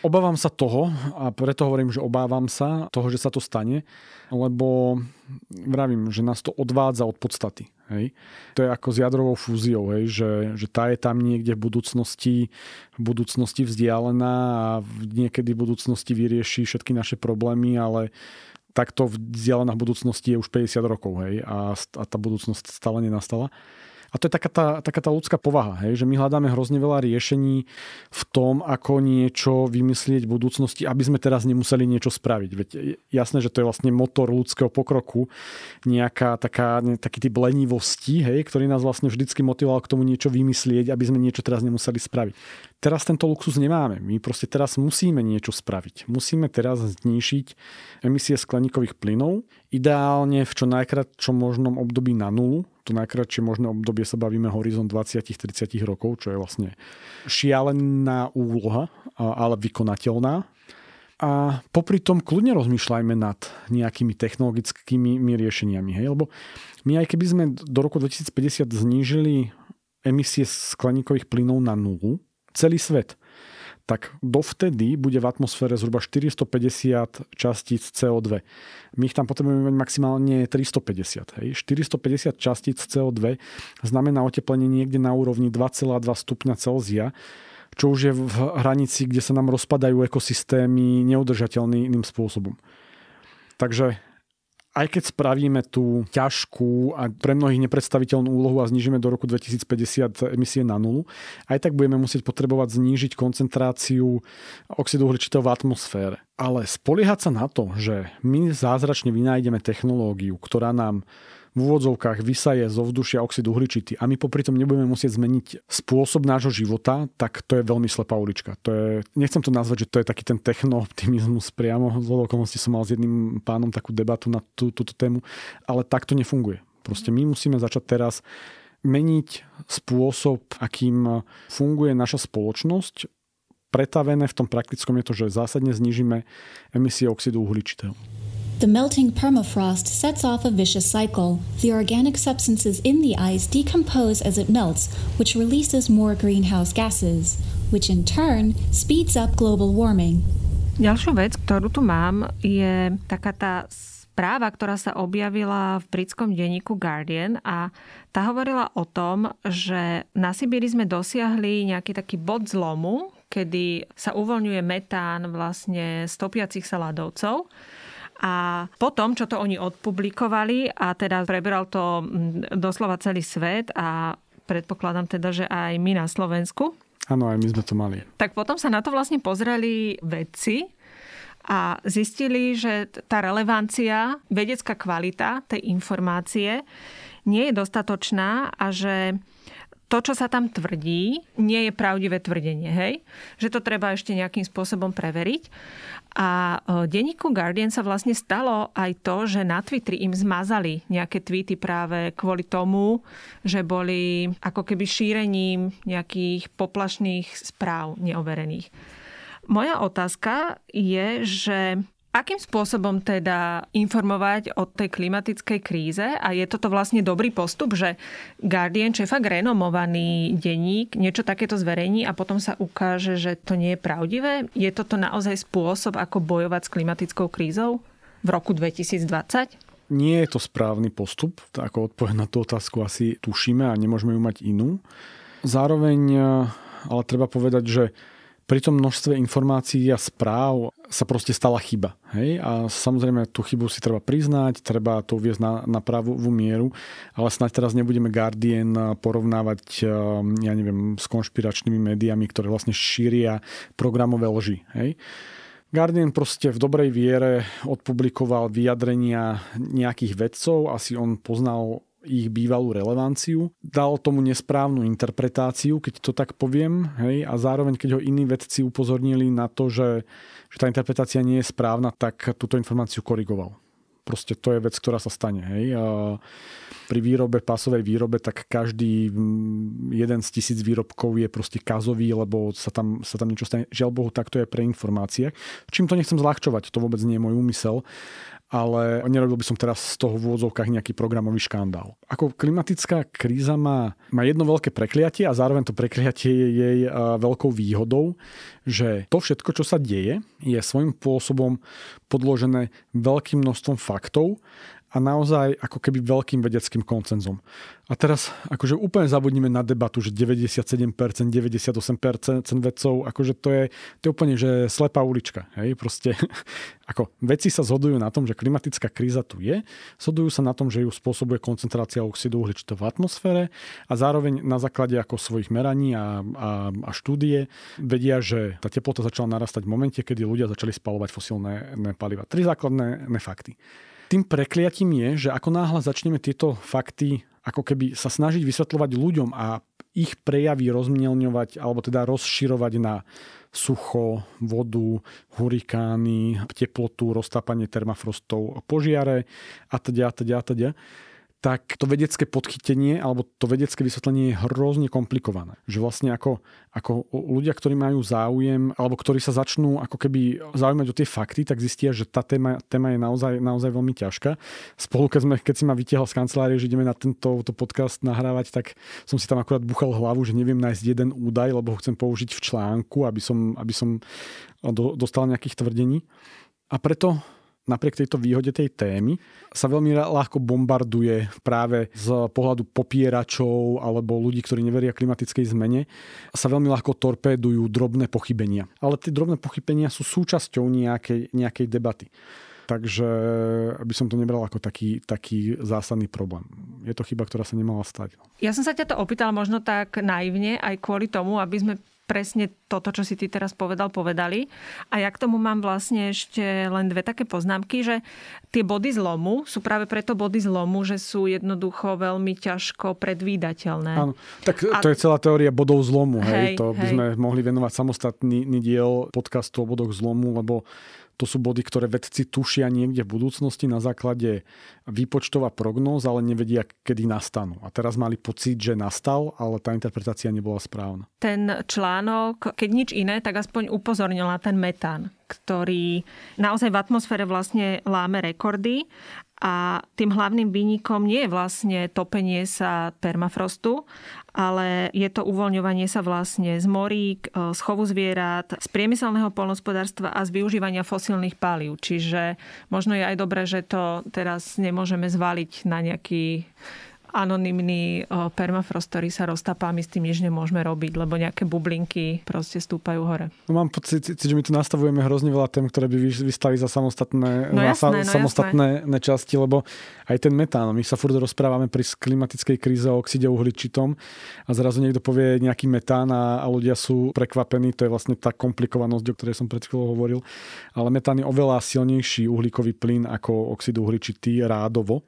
Obávam sa toho a preto hovorím, že obávam sa toho, že sa to stane, lebo vravím, že nás to odvádza od podstaty. Hej. To je ako s jadrovou fúziou, hej, že, že tá je tam niekde v budúcnosti, v budúcnosti vzdialená a niekedy v budúcnosti vyrieši všetky naše problémy, ale takto vzdialená v budúcnosti je už 50 rokov hej, a, a tá budúcnosť stále nenastala. A to je taká tá, taká tá ľudská povaha, hej, že my hľadáme hrozne veľa riešení v tom, ako niečo vymyslieť v budúcnosti, aby sme teraz nemuseli niečo spraviť. Veď jasné, že to je vlastne motor ľudského pokroku, nejaká taká, ne, taký typ lenivosti, hej, ktorý nás vlastne vždycky motivoval k tomu niečo vymyslieť, aby sme niečo teraz nemuseli spraviť. Teraz tento luxus nemáme. My proste teraz musíme niečo spraviť. Musíme teraz znišiť emisie skleníkových plynov, ideálne v čo najkratšom možnom období na nulu, to najkratšie možné obdobie sa bavíme horizont 20-30 rokov, čo je vlastne šialená úloha, ale vykonateľná. A popri tom kľudne rozmýšľajme nad nejakými technologickými riešeniami. Hej? Lebo my aj keby sme do roku 2050 znížili emisie skleníkových plynov na nulu, celý svet, tak dovtedy bude v atmosfére zhruba 450 častíc CO2. My ich tam potrebujeme mať maximálne 350. Hej. 450 častíc CO2 znamená oteplenie niekde na úrovni 2,2 stupňa Celzia, čo už je v hranici, kde sa nám rozpadajú ekosystémy neudržateľným spôsobom. Takže aj keď spravíme tú ťažkú a pre mnohých nepredstaviteľnú úlohu a znižíme do roku 2050 emisie na nulu, aj tak budeme musieť potrebovať znížiť koncentráciu oxidu uhličitého v atmosfére. Ale spoliehať sa na to, že my zázračne vynájdeme technológiu, ktorá nám v úvodzovkách vysaje zo vzdušia oxid uhličitý a my popri tom nebudeme musieť zmeniť spôsob nášho života, tak to je veľmi slepá ulička. To je, nechcem to nazvať, že to je taký ten techno-optimizmus priamo. Z okolností som mal s jedným pánom takú debatu na tú, túto tému, ale tak to nefunguje. Proste my musíme začať teraz meniť spôsob, akým funguje naša spoločnosť. Pretavené v tom praktickom je to, že zásadne znižíme emisie oxidu uhličitého. The melting permafrost sets off a vicious cycle. The organic substances in the ice decompose as it melts, which releases more greenhouse gases, which in turn speeds up global warming. Ďalšiu vec, ktorú tu mám, je taká tá správa, ktorá sa objavila v britskom denníku Guardian a tá hovorila o tom, že na Sibíri sme dosiahli nejaký taký bod zlomu, kedy sa uvoľňuje metán vlastne z topiacich sa ľadovcov a potom, čo to oni odpublikovali a teda preberal to doslova celý svet a predpokladám teda, že aj my na Slovensku. Áno, aj my sme to mali. Tak potom sa na to vlastne pozreli vedci a zistili, že tá relevancia, vedecká kvalita tej informácie nie je dostatočná a že to, čo sa tam tvrdí, nie je pravdivé tvrdenie, hej? Že to treba ešte nejakým spôsobom preveriť. A e, denníku Guardian sa vlastne stalo aj to, že na Twitteri im zmazali nejaké tweety práve kvôli tomu, že boli ako keby šírením nejakých poplašných správ neoverených. Moja otázka je, že Akým spôsobom teda informovať o tej klimatickej kríze? A je toto vlastne dobrý postup, že Guardian, čo je fakt renomovaný denník, niečo takéto zverejní a potom sa ukáže, že to nie je pravdivé? Je toto naozaj spôsob, ako bojovať s klimatickou krízou v roku 2020? Nie je to správny postup, ako odpoveď na tú otázku asi tušíme a nemôžeme ju mať inú. Zároveň ale treba povedať, že pri tom množstve informácií a správ sa proste stala chyba. Hej? A samozrejme tú chybu si treba priznať, treba to uviezť na, na pravú mieru, ale snáď teraz nebudeme Guardian porovnávať ehm, ja neviem, s konšpiračnými médiami, ktoré vlastne šíria programové lži. Hej? Guardian proste v dobrej viere odpublikoval vyjadrenia nejakých vedcov, asi on poznal ich bývalú relevanciu, dal tomu nesprávnu interpretáciu, keď to tak poviem, hej, a zároveň keď ho iní vedci upozornili na to, že, že tá interpretácia nie je správna, tak túto informáciu korigoval. Proste to je vec, ktorá sa stane. Hej. Pri výrobe, pasovej výrobe, tak každý mm, jeden z tisíc výrobkov je proste kazový, lebo sa tam, sa tam niečo stane. Žiaľ Bohu, tak je pre informácie. Čím to nechcem zľahčovať, to vôbec nie je môj úmysel ale nerobil by som teraz z toho v úvodzovkách nejaký programový škandál. Ako klimatická kríza má, má jedno veľké prekliatie a zároveň to prekliatie je jej veľkou výhodou, že to všetko, čo sa deje, je svojím spôsobom podložené veľkým množstvom faktov a naozaj ako keby veľkým vedeckým koncenzom. A teraz akože úplne zabudnime na debatu, že 97%, 98% vedcov, akože to je, to je úplne že slepá ulička. Hej? Proste ako vedci sa zhodujú na tom, že klimatická kríza tu je, zhodujú sa na tom, že ju spôsobuje koncentrácia oxidu uhličitého v atmosfére a zároveň na základe ako svojich meraní a, a, a štúdie vedia, že tá teplota začala narastať v momente, kedy ľudia začali spalovať fosílne paliva. Tri základné fakty. Tým prekliatím je, že ako náhle začneme tieto fakty ako keby sa snažiť vysvetľovať ľuďom a ich prejavy rozmielňovať alebo teda rozširovať na sucho, vodu, hurikány, teplotu, roztápanie termafrostov, požiare a teda a teda a teda tak to vedecké podchytenie alebo to vedecké vysvetlenie je hrozne komplikované. Že vlastne ako, ako ľudia, ktorí majú záujem alebo ktorí sa začnú ako keby zaujímať o tie fakty, tak zistia, že tá téma, téma je naozaj, naozaj veľmi ťažká. Spolu, keď, sme, keď si ma vytiahol z kancelárie, že ideme na tento to podcast nahrávať, tak som si tam akurát buchal hlavu, že neviem nájsť jeden údaj, lebo ho chcem použiť v článku, aby som, aby som dostal nejakých tvrdení. A preto napriek tejto výhode tej témy sa veľmi ľahko bombarduje práve z pohľadu popieračov alebo ľudí, ktorí neveria klimatickej zmene, sa veľmi ľahko torpédujú drobné pochybenia. Ale tie drobné pochybenia sú súčasťou nejakej, nejakej debaty. Takže by som to nebral ako taký, taký zásadný problém. Je to chyba, ktorá sa nemala stať. Ja som sa ťa to opýtal možno tak naivne aj kvôli tomu, aby sme presne toto, čo si ty teraz povedal, povedali. A ja k tomu mám vlastne ešte len dve také poznámky, že tie body zlomu sú práve preto body zlomu, že sú jednoducho veľmi ťažko predvídateľné. Áno, tak a... to je celá teória bodov zlomu. Hej, hej to by hej. sme mohli venovať samostatný diel podcastu o bodoch zlomu, lebo to sú body, ktoré vedci tušia niekde v budúcnosti na základe výpočtov a prognóz, ale nevedia, kedy nastanú. A teraz mali pocit, že nastal, ale tá interpretácia nebola správna. Ten článok, keď nič iné, tak aspoň upozornil na ten metán, ktorý naozaj v atmosfére vlastne láme rekordy a tým hlavným výnikom nie je vlastne topenie sa permafrostu, ale je to uvoľňovanie sa vlastne z morík, e, z chovu zvierat, z priemyselného polnospodárstva a z využívania fosílnych palív. Čiže možno je aj dobré, že to teraz nemôžeme zvaliť na nejaký anonymný permafrost, ktorý sa roztápa a my s tým nič nemôžeme robiť, lebo nejaké bublinky proste stúpajú hore. No, mám pocit, že my tu nastavujeme hrozne veľa tém, ktoré by vystali za samostatné, no jasné, no samostatné jasné. časti, lebo aj ten metán, my sa furt rozprávame pri klimatickej kríze o oxide uhličitom a zrazu niekto povie nejaký metán a, a ľudia sú prekvapení, to je vlastne tá komplikovanosť, o ktorej som pred chvíľou hovoril, ale metán je oveľa silnejší uhlíkový plyn ako oxid uhličitý rádovo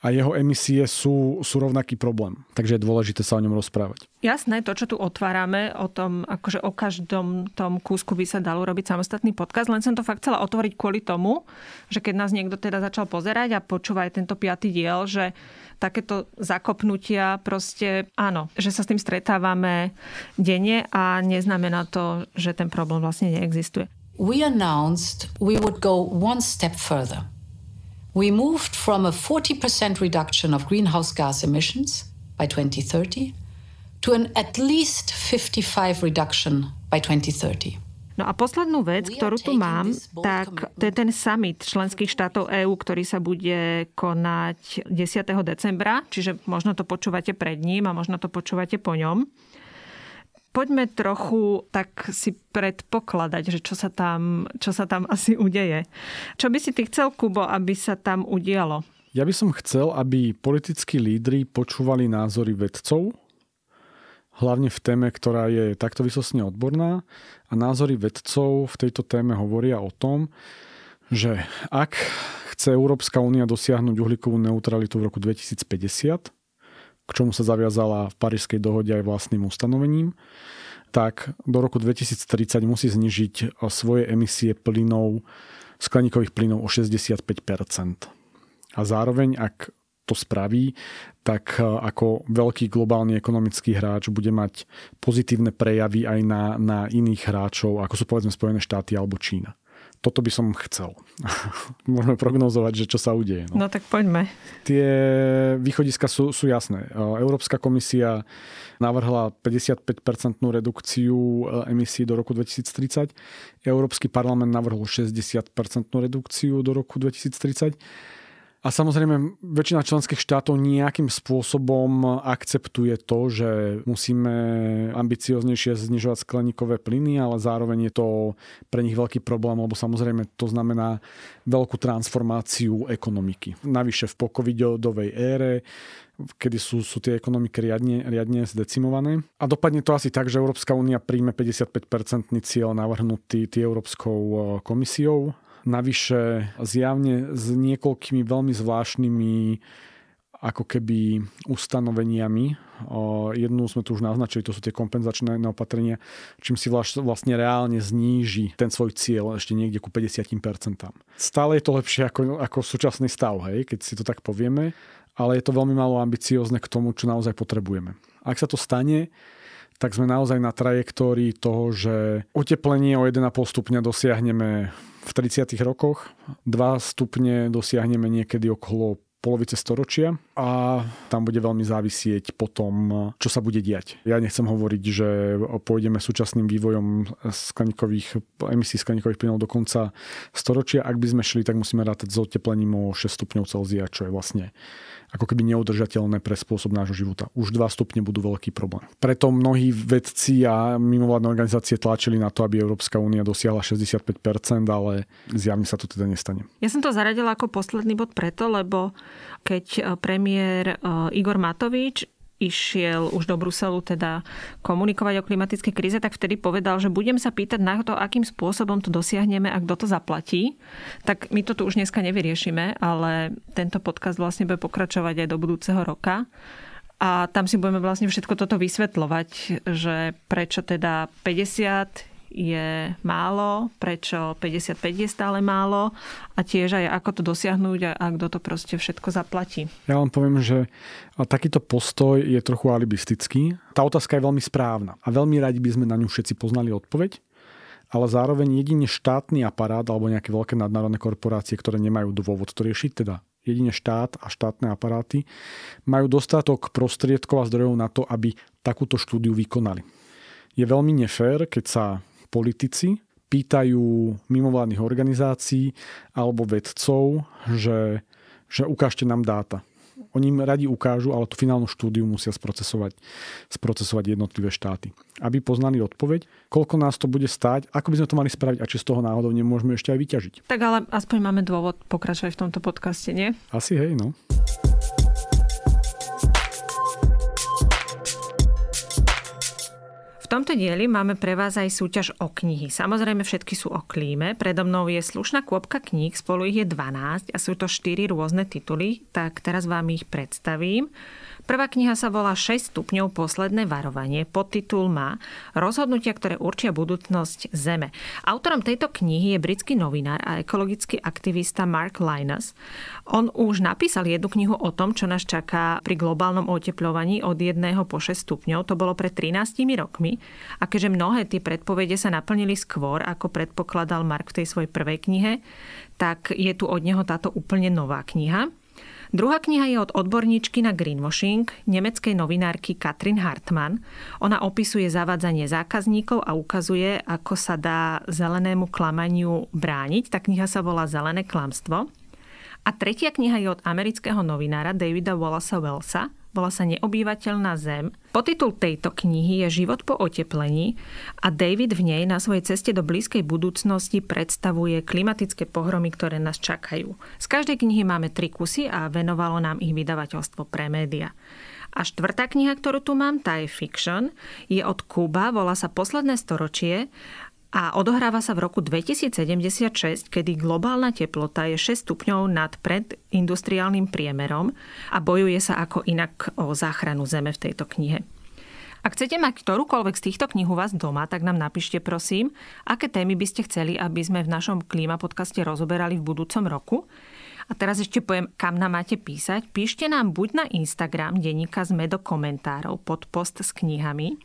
a jeho emisie sú, sú rovnaký problém. Takže je dôležité sa o ňom rozprávať. Jasné, to, čo tu otvárame, o tom, akože o každom tom kúsku by sa dalo robiť samostatný podcast, len som to fakt chcela otvoriť kvôli tomu, že keď nás niekto teda začal pozerať a počúva aj tento piatý diel, že takéto zakopnutia proste áno, že sa s tým stretávame denne a neznamená to, že ten problém vlastne neexistuje. We announced we would go one step further. We moved from a 40% reduction of greenhouse gas emissions by 2030 to an at least 55 reduction by 2030. No a poslednú vec, ktorú tu mám, tak to je ten summit členských štátov EÚ, ktorý sa bude konať 10. decembra, čiže možno to počúvate pred ním a možno to počúvate po ňom. Poďme trochu tak si predpokladať, že čo sa tam, čo sa tam asi udeje. Čo by si ty chcel, Kubo, aby sa tam udialo? Ja by som chcel, aby politickí lídry počúvali názory vedcov, hlavne v téme, ktorá je takto vysosne odborná. A názory vedcov v tejto téme hovoria o tom, že ak chce Európska únia dosiahnuť uhlíkovú neutralitu v roku 2050, k čomu sa zaviazala v Parížskej dohode aj vlastným ustanovením, tak do roku 2030 musí znižiť svoje emisie plynov, skleníkových plynov o 65% A zároveň, ak to spraví, tak ako veľký globálny ekonomický hráč bude mať pozitívne prejavy aj na, na iných hráčov, ako sú povedzme Spojené štáty alebo Čína toto by som chcel. Môžeme prognozovať, že čo sa udeje. No. no tak poďme. Tie východiska sú, sú jasné. Európska komisia navrhla 55-percentnú redukciu e, emisí do roku 2030. Európsky parlament navrhol 60-percentnú redukciu do roku 2030. A samozrejme, väčšina členských štátov nejakým spôsobom akceptuje to, že musíme ambicioznejšie znižovať skleníkové plyny, ale zároveň je to pre nich veľký problém, lebo samozrejme to znamená veľkú transformáciu ekonomiky. Navyše v pokovidovej ére kedy sú, sú tie ekonomiky riadne, riadne zdecimované. A dopadne to asi tak, že Európska únia príjme 55-percentný cieľ navrhnutý Európskou eh, komisiou Navyše zjavne s niekoľkými veľmi zvláštnymi ako keby ustanoveniami. Jednu sme tu už naznačili, to sú tie kompenzačné opatrenia, čím si vlastne reálne zníži ten svoj cieľ ešte niekde ku 50%. Stále je to lepšie ako, ako súčasný stav, hej, keď si to tak povieme, ale je to veľmi málo ambiciozne k tomu, čo naozaj potrebujeme. Ak sa to stane, tak sme naozaj na trajektórii toho, že oteplenie o 1,5 stupňa dosiahneme v 30. rokoch, 2 stupne dosiahneme niekedy okolo polovice storočia a tam bude veľmi závisieť potom, čo sa bude diať. Ja nechcem hovoriť, že pôjdeme súčasným vývojom skleníkových, emisí skleníkových plynov do konca storočia. Ak by sme šli, tak musíme rátať s oteplením o 6 stupňov Celzia, čo je vlastne ako keby neudržateľné pre spôsob nášho života. Už 2 stupne budú veľký problém. Preto mnohí vedci a mimovládne organizácie tlačili na to, aby Európska únia dosiahla 65%, ale zjavne sa to teda nestane. Ja som to zaradila ako posledný bod preto, lebo keď eh, premiér eh, Igor Matovič išiel už do Bruselu teda komunikovať o klimatickej kríze, tak vtedy povedal, že budem sa pýtať na to, akým spôsobom to dosiahneme a kto to zaplatí. Tak my to tu už dneska nevyriešime, ale tento podcast vlastne bude pokračovať aj do budúceho roka. A tam si budeme vlastne všetko toto vysvetľovať, že prečo teda 50 je málo, prečo 55 je stále málo a tiež aj ako to dosiahnuť a, a kto to proste všetko zaplatí. Ja vám poviem, že takýto postoj je trochu alibistický. Tá otázka je veľmi správna a veľmi radi by sme na ňu všetci poznali odpoveď, ale zároveň jedine štátny aparát alebo nejaké veľké nadnárodné korporácie, ktoré nemajú dôvod to riešiť, teda jedine štát a štátne aparáty, majú dostatok prostriedkov a zdrojov na to, aby takúto štúdiu vykonali. Je veľmi nefér, keď sa politici pýtajú mimovládnych organizácií alebo vedcov, že, že ukážte nám dáta. Oni im radi ukážu, ale tú finálnu štúdiu musia sprocesovať, sprocesovať jednotlivé štáty. Aby poznali odpoveď, koľko nás to bude stáť, ako by sme to mali spraviť a či z toho náhodou nemôžeme ešte aj vyťažiť. Tak ale aspoň máme dôvod pokračovať v tomto podcaste, nie? Asi hej, no. Tomto dieli máme pre vás aj súťaž o knihy. Samozrejme všetky sú o klíme. Predo mnou je slušná kôpka kníh, spolu ich je 12 a sú to 4 rôzne tituly, tak teraz vám ich predstavím. Prvá kniha sa volá 6 stupňov posledné varovanie. Podtitul má Rozhodnutia, ktoré určia budúcnosť Zeme. Autorom tejto knihy je britský novinár a ekologický aktivista Mark Linus. On už napísal jednu knihu o tom, čo nás čaká pri globálnom oteplovaní od 1 po 6 stupňov. To bolo pred 13 rokmi. A keďže mnohé tie predpovede sa naplnili skôr, ako predpokladal Mark v tej svojej prvej knihe, tak je tu od neho táto úplne nová kniha. Druhá kniha je od odborníčky na greenwashing, nemeckej novinárky Katrin Hartmann. Ona opisuje zavádzanie zákazníkov a ukazuje, ako sa dá zelenému klamaniu brániť. Tá kniha sa volá Zelené klamstvo. A tretia kniha je od amerického novinára Davida Wallace Wellsa, volá sa Neobývateľná zem. Potitul tejto knihy je Život po oteplení a David v nej na svojej ceste do blízkej budúcnosti predstavuje klimatické pohromy, ktoré nás čakajú. Z každej knihy máme tri kusy a venovalo nám ich vydavateľstvo pre média. A štvrtá kniha, ktorú tu mám, tá je fiction, je od Kuba, volá sa Posledné storočie a odohráva sa v roku 2076, kedy globálna teplota je 6 stupňov nad predindustriálnym priemerom a bojuje sa ako inak o záchranu Zeme v tejto knihe. Ak chcete mať ktorúkoľvek z týchto kníh u vás doma, tak nám napíšte prosím, aké témy by ste chceli, aby sme v našom klíma podcaste rozoberali v budúcom roku. A teraz ešte poviem, kam nám máte písať. Píšte nám buď na Instagram denníka sme do komentárov pod post s knihami,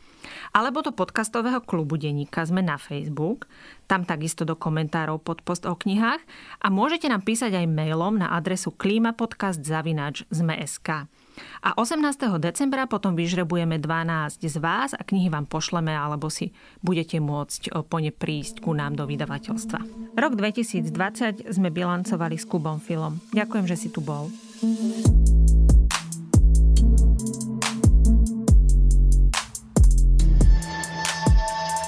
alebo do podcastového klubu denníka sme na Facebook, tam takisto do komentárov pod post o knihách a môžete nám písať aj mailom na adresu klimapodcast.zme.sk. A 18. decembra potom vyžrebujeme 12 z vás a knihy vám pošleme alebo si budete môcť po ne prísť ku nám do vydavateľstva. Rok 2020 sme bilancovali s Kubom Filom. Ďakujem, že si tu bol.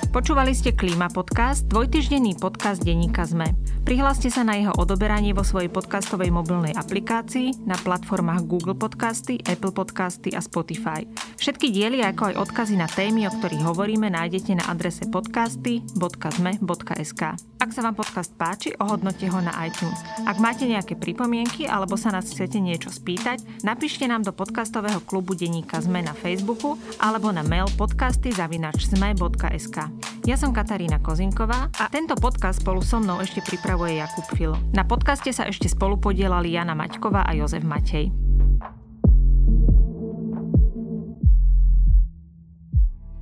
Počúvali ste Klíma podcast, dvojtyždenný podcast denníka ZME. Prihláste sa na jeho odoberanie vo svojej podcastovej mobilnej aplikácii na platformách Google Podcasty, Apple Podcasty a Spotify. Všetky diely ako aj odkazy na témy, o ktorých hovoríme, nájdete na adrese podcasty.zme.sk. Ak sa vám podcast páči, ohodnote ho na iTunes. Ak máte nejaké pripomienky alebo sa nás chcete niečo spýtať, napíšte nám do podcastového klubu denníka ZME na Facebooku alebo na mail podcasty.zme.sk. Ja som Katarína Kozinková a tento podcast spolu so mnou ešte pripravuje Jakub Filo. Na podcaste sa ešte spolu podielali Jana Maťková a Jozef Matej.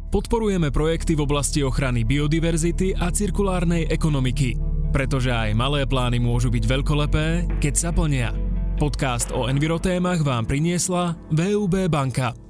Podporujeme projekty v oblasti ochrany biodiverzity a cirkulárnej ekonomiky, pretože aj malé plány môžu byť veľkolepé, keď sa plnia. Podcast o envirotémach vám priniesla VUB banka.